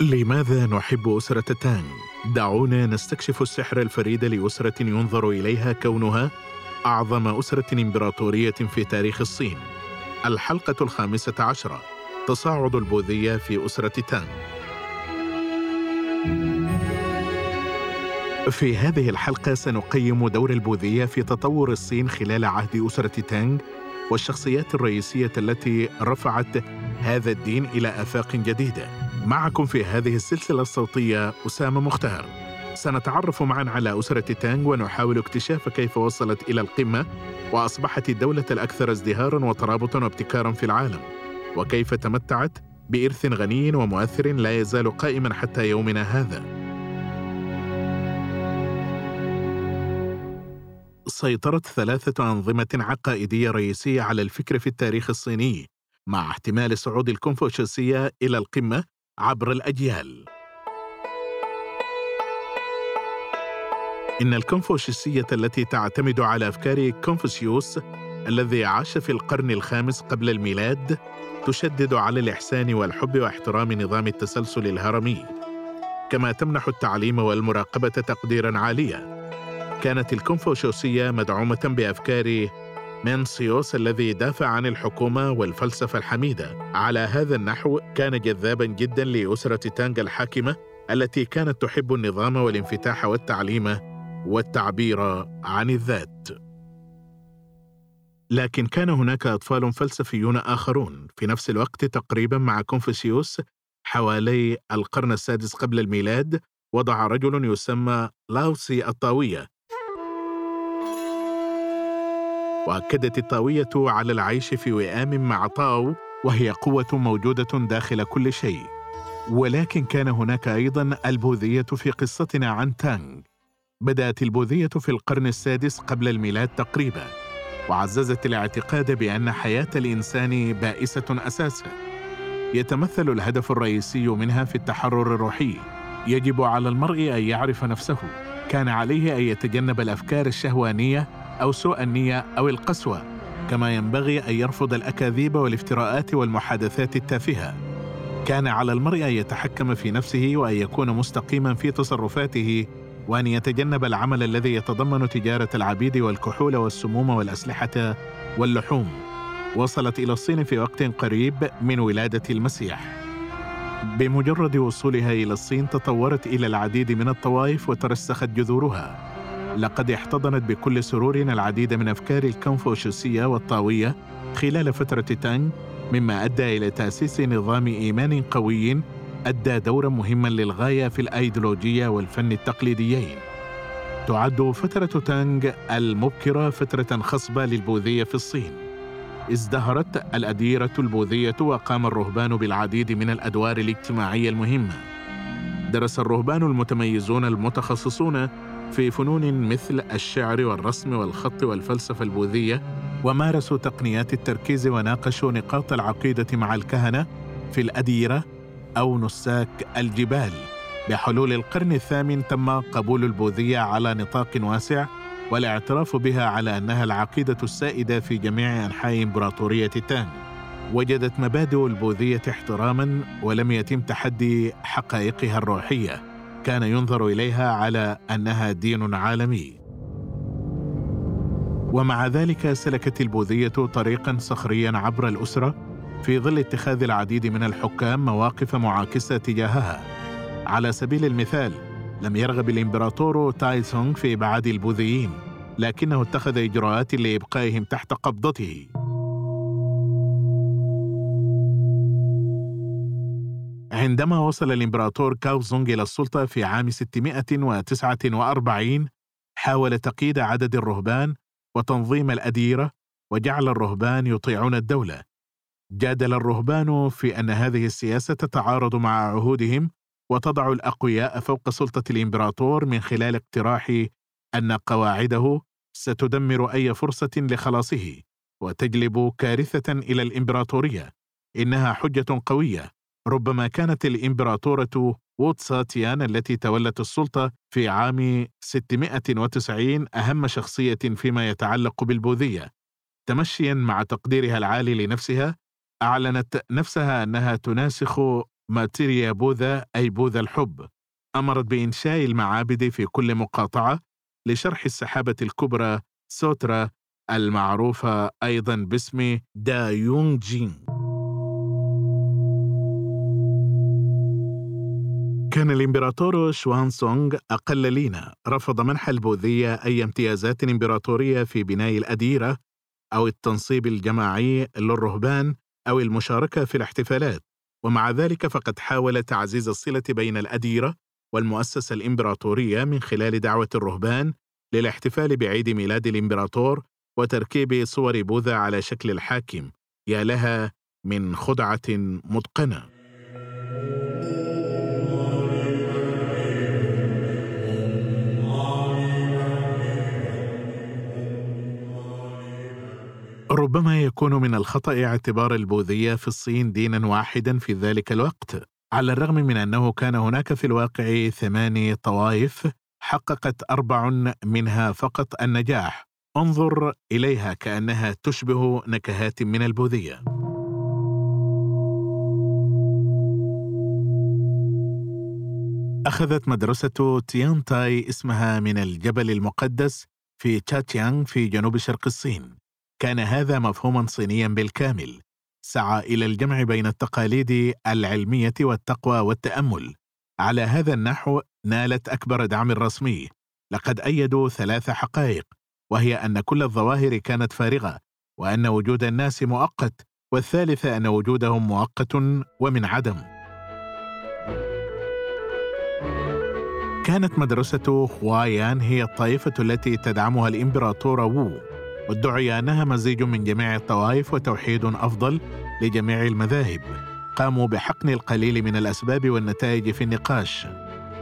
لماذا نحب أسرة تانغ؟ دعونا نستكشف السحر الفريد لأسرة ينظر إليها كونها أعظم أسرة إمبراطورية في تاريخ الصين. الحلقة الخامسة عشرة: تصاعد البوذية في أسرة تانغ. في هذه الحلقة سنقيم دور البوذية في تطور الصين خلال عهد أسرة تانغ والشخصيات الرئيسية التي رفعت هذا الدين إلى آفاق جديدة. معكم في هذه السلسلة الصوتية أسامة مختار. سنتعرف معا على أسرة تانغ ونحاول اكتشاف كيف وصلت إلى القمة وأصبحت الدولة الأكثر ازدهارا وترابطا وابتكارا في العالم، وكيف تمتعت بإرث غني ومؤثر لا يزال قائما حتى يومنا هذا. سيطرت ثلاثة أنظمة عقائدية رئيسية على الفكر في التاريخ الصيني، مع احتمال صعود الكونفوشيوسية إلى القمة عبر الأجيال. إن الكونفوشيوسية التي تعتمد على أفكار كونفوشيوس الذي عاش في القرن الخامس قبل الميلاد تشدد على الإحسان والحب واحترام نظام التسلسل الهرمي، كما تمنح التعليم والمراقبة تقديرا عاليا. كانت الكونفوشيوسية مدعومة بأفكار مينسيوس الذي دافع عن الحكومة والفلسفة الحميدة. على هذا النحو كان جذابا جدا لأسرة تانغ الحاكمة التي كانت تحب النظام والانفتاح والتعليم والتعبير عن الذات. لكن كان هناك أطفال فلسفيون آخرون. في نفس الوقت تقريبا مع كونفوشيوس حوالي القرن السادس قبل الميلاد وضع رجل يسمى لاوسي الطاوية. وأكدت الطاوية على العيش في وئام مع طاو وهي قوة موجودة داخل كل شيء. ولكن كان هناك أيضا البوذية في قصتنا عن تانغ. بدأت البوذية في القرن السادس قبل الميلاد تقريبا وعززت الاعتقاد بأن حياة الإنسان بائسة أساسا. يتمثل الهدف الرئيسي منها في التحرر الروحي. يجب على المرء أن يعرف نفسه. كان عليه أن يتجنب الأفكار الشهوانية أو سوء النية أو القسوة كما ينبغي أن يرفض الأكاذيب والافتراءات والمحادثات التافهة. كان على المرء أن يتحكم في نفسه وأن يكون مستقيما في تصرفاته وأن يتجنب العمل الذي يتضمن تجارة العبيد والكحول والسموم والأسلحة واللحوم. وصلت إلى الصين في وقت قريب من ولادة المسيح. بمجرد وصولها إلى الصين تطورت إلى العديد من الطوائف وترسخت جذورها. لقد احتضنت بكل سرور العديد من أفكار الكونفوشيوسية والطاوية خلال فترة تانغ مما أدى إلى تأسيس نظام إيمان قوي أدى دورا مهما للغاية في الأيديولوجية والفن التقليديين. تعد فترة تانغ المبكرة فترة خصبة للبوذية في الصين. ازدهرت الأديرة البوذية وقام الرهبان بالعديد من الأدوار الاجتماعية المهمة. درس الرهبان المتميزون المتخصصون في فنون مثل الشعر والرسم والخط والفلسفة البوذية ومارسوا تقنيات التركيز وناقشوا نقاط العقيدة مع الكهنة في الأديرة أو نساك الجبال. بحلول القرن الثامن تم قبول البوذية على نطاق واسع والاعتراف بها على أنها العقيدة السائدة في جميع أنحاء إمبراطورية تانغ وجدت مبادئ البوذية احتراما ولم يتم تحدي حقائقها الروحية. كان ينظر إليها على أنها دين عالمي. ومع ذلك سلكت البوذية طريقا صخريا عبر الأسرة في ظل اتخاذ العديد من الحكام مواقف معاكسة تجاهها. على سبيل المثال لم يرغب الإمبراطور تايسونغ في إبعاد البوذيين لكنه اتخذ إجراءات لإبقائهم تحت قبضته. عندما وصل الإمبراطور كاوزونغ إلى السلطة في عام 649 حاول تقييد عدد الرهبان وتنظيم الأديرة وجعل الرهبان يطيعون الدولة. جادل الرهبان في أن هذه السياسة تتعارض مع عهودهم وتضع الأقوياء فوق سلطة الإمبراطور من خلال اقتراح أن قواعده ستدمر أي فرصة لخلاصه وتجلب كارثة إلى الإمبراطورية إنها حجة قوية. ربما كانت الإمبراطورة ووتساتيان التي تولت السلطة في عام 690 أهم شخصية فيما يتعلق بالبوذية. تمشيا مع تقديرها العالي لنفسها أعلنت نفسها أنها تناسخ ماتيريا بوذا أي بوذا الحب. أمرت بإنشاء المعابد في كل مقاطعة لشرح السحابة الكبرى سوترا المعروفة أيضا باسم دا يونغ كان الإمبراطور شوان سونغ أقل لينا رفض منح البوذية أي امتيازات إمبراطورية في بناء الأديرة أو التنصيب الجماعي للرهبان أو المشاركة في الاحتفالات ومع ذلك فقد حاول تعزيز الصلة بين الأديرة والمؤسسة الإمبراطورية من خلال دعوة الرهبان للاحتفال بعيد ميلاد الإمبراطور وتركيب صور بوذا على شكل الحاكم يا لها من خدعة متقنة. ربما يكون من الخطأ اعتبار البوذية في الصين دينا واحدا في ذلك الوقت على الرغم من أنه كان هناك في الواقع ثماني طوائف حققت أربع منها فقط النجاح. انظر إليها كأنها تشبه نكهات من البوذية. أخذت مدرسة تيانتاي اسمها من الجبل المقدس في تشاتيانغ في جنوب شرق الصين. كان هذا مفهوما صينيا بالكامل سعى إلى الجمع بين التقاليد العلمية والتقوى والتأمل. على هذا النحو نالت أكبر دعم رسمي. لقد أيدوا ثلاث حقائق وهي أن كل الظواهر كانت فارغة وأن وجود الناس مؤقت والثالثة أن وجودهم مؤقت ومن عدم. كانت مدرسة خوايان هي الطائفة التي تدعمها الإمبراطور وو. وادعي أنها مزيج من جميع الطوائف وتوحيد أفضل لجميع المذاهب. قاموا بحقن القليل من الأسباب والنتائج في النقاش.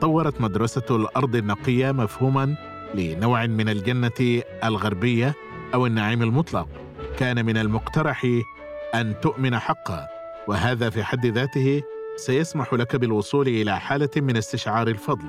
طورت مدرسة الأرض النقية مفهوما لنوع من الجنة الغربية أو النعيم المطلق. كان من المقترح أن تؤمن حقا وهذا في حد ذاته سيسمح لك بالوصول إلى حالة من استشعار الفضل.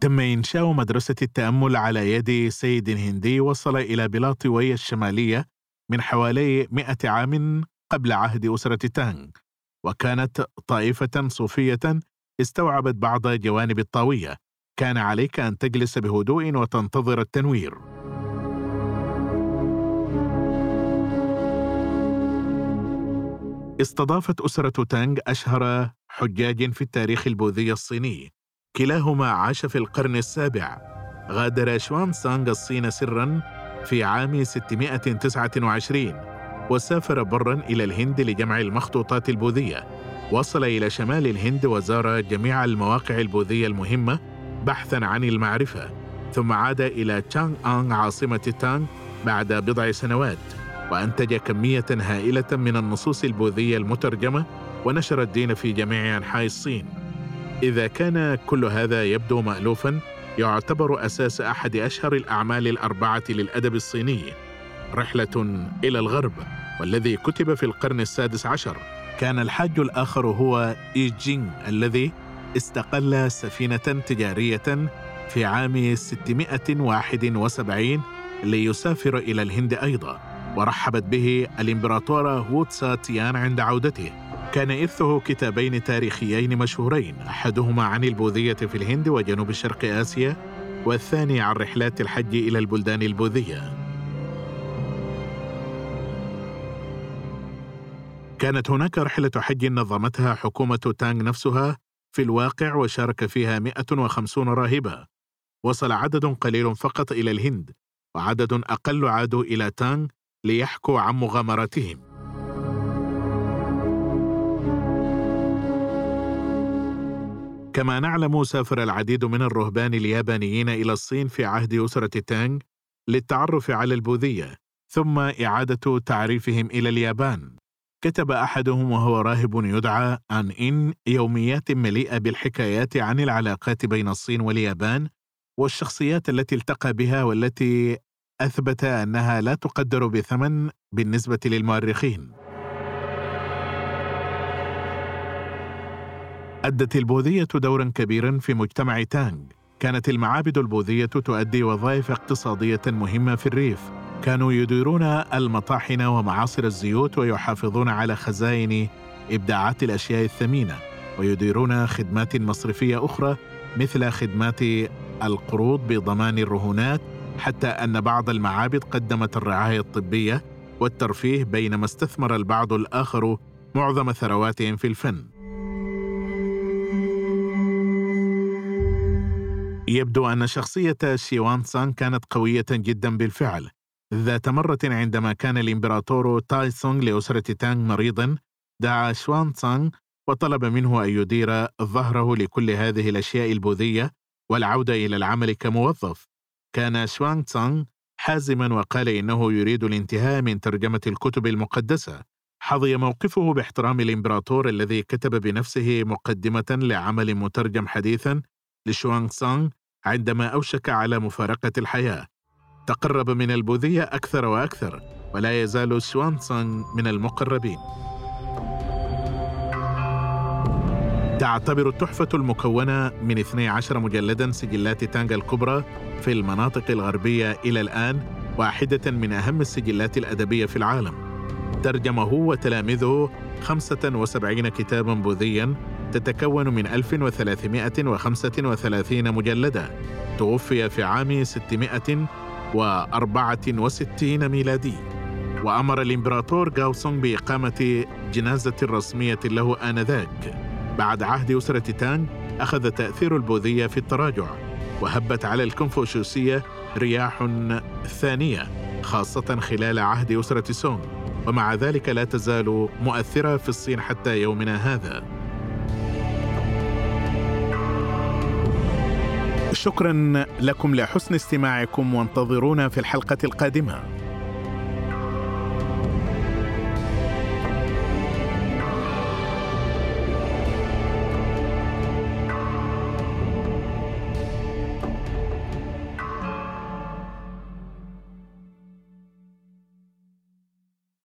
تم إنشاء مدرسة التأمل على يد سيد هندي وصل إلى بلاد وي الشمالية من حوالي مئة عام قبل عهد أسرة تانغ. وكانت طائفة صوفية استوعبت بعض جوانب الطاوية. كان عليك أن تجلس بهدوء وتنتظر التنوير. استضافت أسرة تانغ أشهر حجاج في التاريخ البوذي الصيني. كلاهما عاش في القرن السابع. غادر شوان سانغ الصين سرا في عام 629 وسافر برا إلى الهند لجمع المخطوطات البوذية. وصل إلى شمال الهند وزار جميع المواقع البوذية المهمة بحثا عن المعرفة ثم عاد إلى تشانغ آنغ عاصمة تانغ بعد بضع سنوات وأنتج كمية هائلة من النصوص البوذية المترجمة ونشر الدين في جميع أنحاء الصين. إذا كان كل هذا يبدو مألوفا يعتبر أساس أحد أشهر الأعمال الأربعة للأدب الصيني رحلة إلى الغرب والذي كتب في القرن السادس عشر. كان الحاج الآخر هو إيجينغ الذي استقل سفينة تجارية في عام 671 ليسافر إلى الهند أيضا ورحبت به الإمبراطورة ووتسا تيان عند عودته. كان إرثه كتابين تاريخيين مشهورين أحدهما عن البوذية في الهند وجنوب شرق آسيا والثاني عن رحلات الحج إلى البلدان البوذية. كانت هناك رحلة حج نظمتها حكومة تانغ نفسها في الواقع وشارك فيها 150 راهبة. وصل عدد قليل فقط إلى الهند وعدد أقل عادوا إلى تانغ ليحكوا عن مغامراتهم. كما نعلم سافر العديد من الرهبان اليابانيين إلى الصين في عهد أسرة تانغ للتعرف على البوذية ثم إعادة تعريفهم إلى اليابان. كتب أحدهم وهو راهب يدعى أن إن يوميات مليئة بالحكايات عن العلاقات بين الصين واليابان والشخصيات التي التقى بها والتي أثبت أنها لا تقدر بثمن بالنسبة للمؤرخين. أدت البوذية دورا كبيرا في مجتمع تانغ. كانت المعابد البوذية تؤدي وظائف اقتصادية مهمة في الريف. كانوا يديرون المطاحن ومعاصر الزيوت ويحافظون على خزائن إبداعات الأشياء الثمينة. ويديرون خدمات مصرفية أخرى مثل خدمات القروض بضمان الرهونات حتى أن بعض المعابد قدمت الرعاية الطبية والترفيه بينما استثمر البعض الآخر معظم ثرواتهم في الفن. يبدو أن شخصية شيوان سان كانت قوية جدا بالفعل. ذات مرة عندما كان الإمبراطور تاي سونغ لأسرة تانغ مريضا دعا شوان سانغ وطلب منه أن يدير ظهره لكل هذه الأشياء البوذية والعودة إلى العمل كموظف. كان شوان تسانغ حازما وقال إنه يريد الانتهاء من ترجمة الكتب المقدسة. حظي موقفه باحترام الإمبراطور الذي كتب بنفسه مقدمة لعمل مترجم حديثا لشوانغ سانغ عندما أوشك على مفارقة الحياة. تقرب من البوذية أكثر وأكثر ولا يزال شوان سانغ من المقربين. تعتبر التحفة المكونة من 12 مجلدا سجلات تانغا الكبرى في المناطق الغربية إلى الآن واحدة من أهم السجلات الأدبية في العالم. ترجم هو وتلاميذه 75 كتابا بوذيا تتكون من 1335 مجلدا. توفي في عام 664 ميلادي. وأمر الإمبراطور غاوسونغ بإقامة جنازة رسمية له آنذاك. بعد عهد أسرة تانغ أخذ تأثير البوذية في التراجع. وهبت على الكونفوشيوسية رياح ثانية خاصة خلال عهد أسرة سونغ. ومع ذلك لا تزال مؤثرة في الصين حتى يومنا هذا. شكرا لكم لحسن استماعكم وانتظرونا في الحلقة القادمة.